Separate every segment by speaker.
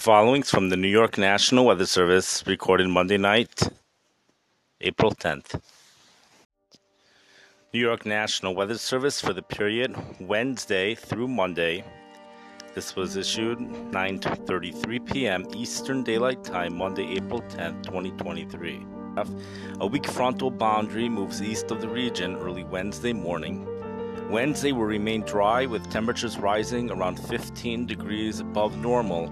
Speaker 1: Following from the New York National Weather Service, recorded Monday night, April 10th. New York National Weather Service for the period Wednesday through Monday. This was issued 9:33 p.m. Eastern Daylight Time, Monday, April 10th, 2023. A weak frontal boundary moves east of the region early Wednesday morning. Wednesday will remain dry with temperatures rising around 15 degrees above normal,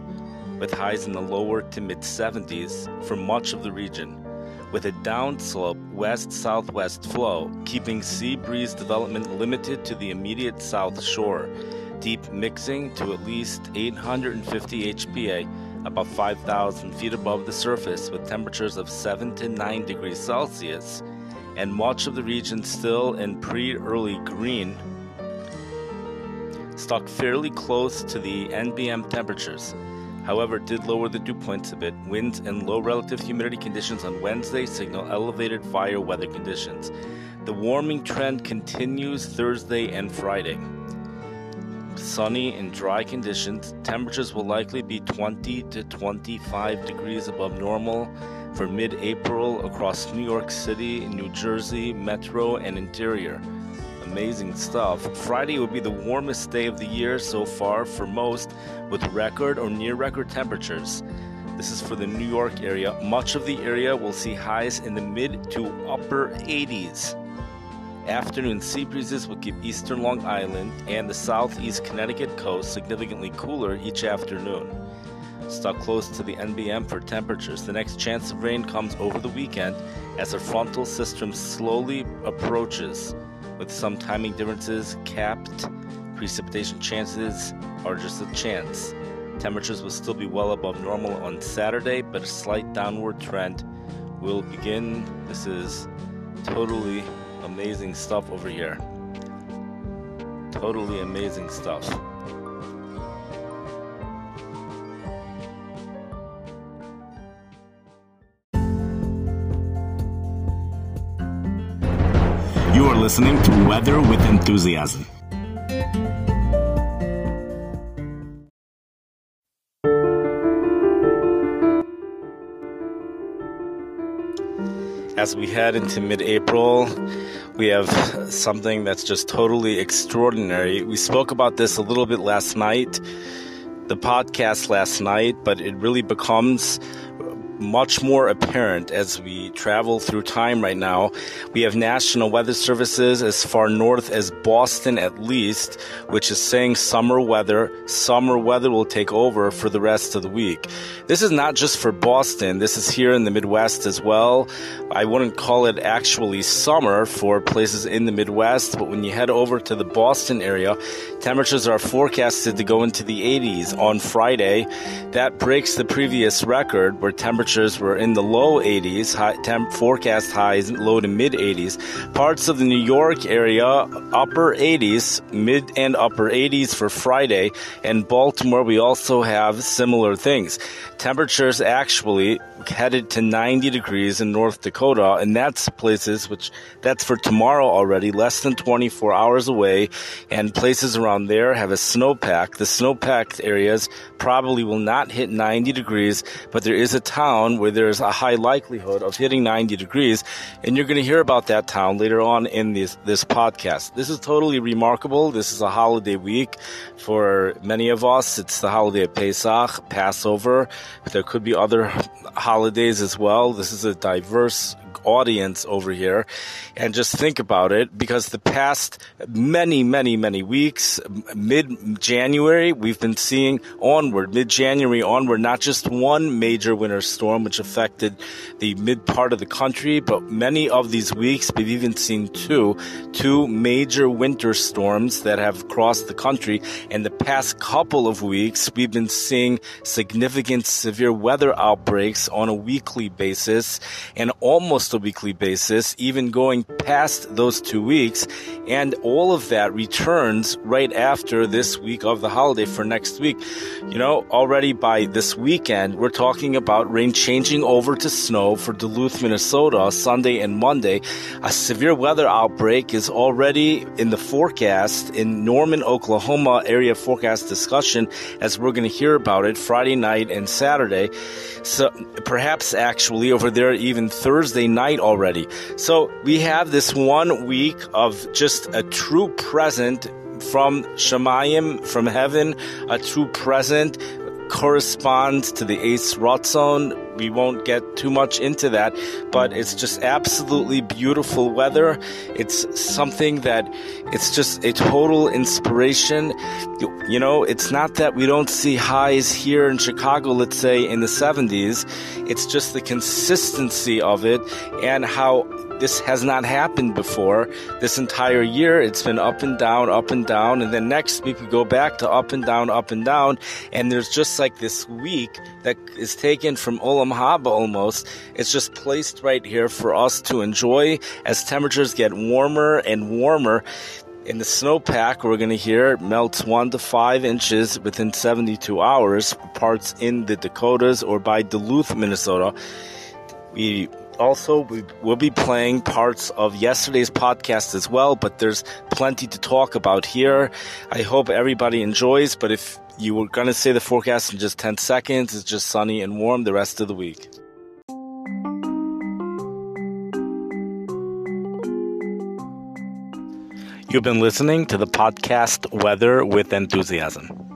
Speaker 1: with highs in the lower to mid 70s for much of the region, with a downslope west southwest flow, keeping sea breeze development limited to the immediate south shore, deep mixing to at least 850 HPA about 5,000 feet above the surface with temperatures of 7 to 9 degrees Celsius, and much of the region still in pre early green, stuck fairly close to the NBM temperatures. However, did lower the dew points a bit. Winds and low relative humidity conditions on Wednesday signal elevated fire weather conditions. The warming trend continues Thursday and Friday sunny and dry conditions. Temperatures will likely be 20 to 25 degrees above normal for mid April across New York City, New Jersey, Metro, and Interior. Amazing stuff. Friday will be the warmest day of the year so far for most, with record or near record temperatures. This is for the New York area. Much of the area will see highs in the mid to upper 80s. Afternoon sea breezes will keep eastern Long Island and the southeast Connecticut coast significantly cooler each afternoon. Stuck close to the NBM for temperatures, the next chance of rain comes over the weekend as a frontal system slowly approaches, with some timing differences capped. Precipitation chances are just a chance. Temperatures will still be well above normal on Saturday, but a slight downward trend will begin. This is totally amazing stuff over here. Totally amazing stuff.
Speaker 2: Listening to Weather with Enthusiasm.
Speaker 1: As we head into mid April, we have something that's just totally extraordinary. We spoke about this a little bit last night, the podcast last night, but it really becomes much more apparent as we travel through time right now. We have national weather services as far north as Boston, at least, which is saying summer weather. Summer weather will take over for the rest of the week. This is not just for Boston, this is here in the Midwest as well. I wouldn't call it actually summer for places in the Midwest, but when you head over to the Boston area, temperatures are forecasted to go into the 80s on Friday. That breaks the previous record where temperatures temperatures were in the low 80s, high, temp, forecast highs low to mid 80s. Parts of the New York area, upper 80s, mid and upper 80s for Friday. And Baltimore, we also have similar things. Temperatures actually headed to 90 degrees in North Dakota, and that's places which that's for tomorrow already, less than 24 hours away. And places around there have a snowpack. The snowpack areas probably will not hit 90 degrees, but there is a town where there's a high likelihood of hitting 90 degrees, and you're going to hear about that town later on in this this podcast. This is totally remarkable. This is a holiday week for many of us. It's the holiday of Pesach, Passover. There could be other holidays as well. This is a diverse audience over here and just think about it because the past many, many, many weeks, mid January, we've been seeing onward, mid January onward, not just one major winter storm which affected the mid part of the country, but many of these weeks we've even seen two, two major winter storms that have crossed the country. And the past couple of weeks, we've been seeing significant severe weather outbreaks on a weekly basis and almost a weekly basis, even going past those two weeks. And all of that returns right after this week of the holiday for next week. You know, already by this weekend, we're talking about rain changing over to snow for Duluth, Minnesota, Sunday and Monday. A severe weather outbreak is already in the forecast in Norman, Oklahoma area forecast discussion as we're going to hear about it Friday night and Saturday. So perhaps actually over there even Thursday night already. So we have this one week of just a true present from Shemayim, from heaven, a true present corresponds to the Eis Ratzon. We won't get too much into that, but it's just absolutely beautiful weather. It's something that it's just a total inspiration. You know, it's not that we don't see highs here in Chicago, let's say in the 70s. It's just the consistency of it and how this has not happened before. This entire year, it's been up and down, up and down. And then next week, we go back to up and down, up and down. And there's just like this week that is taken from Olam Haba almost. It's just placed right here for us to enjoy as temperatures get warmer and warmer. In the snowpack, we're going to hear melts one to five inches within 72 hours, parts in the Dakotas or by Duluth, Minnesota. We also, we will be playing parts of yesterday's podcast as well, but there's plenty to talk about here. I hope everybody enjoys, but if you were going to say the forecast in just 10 seconds, it's just sunny and warm the rest of the week. You've been listening to the podcast Weather with Enthusiasm.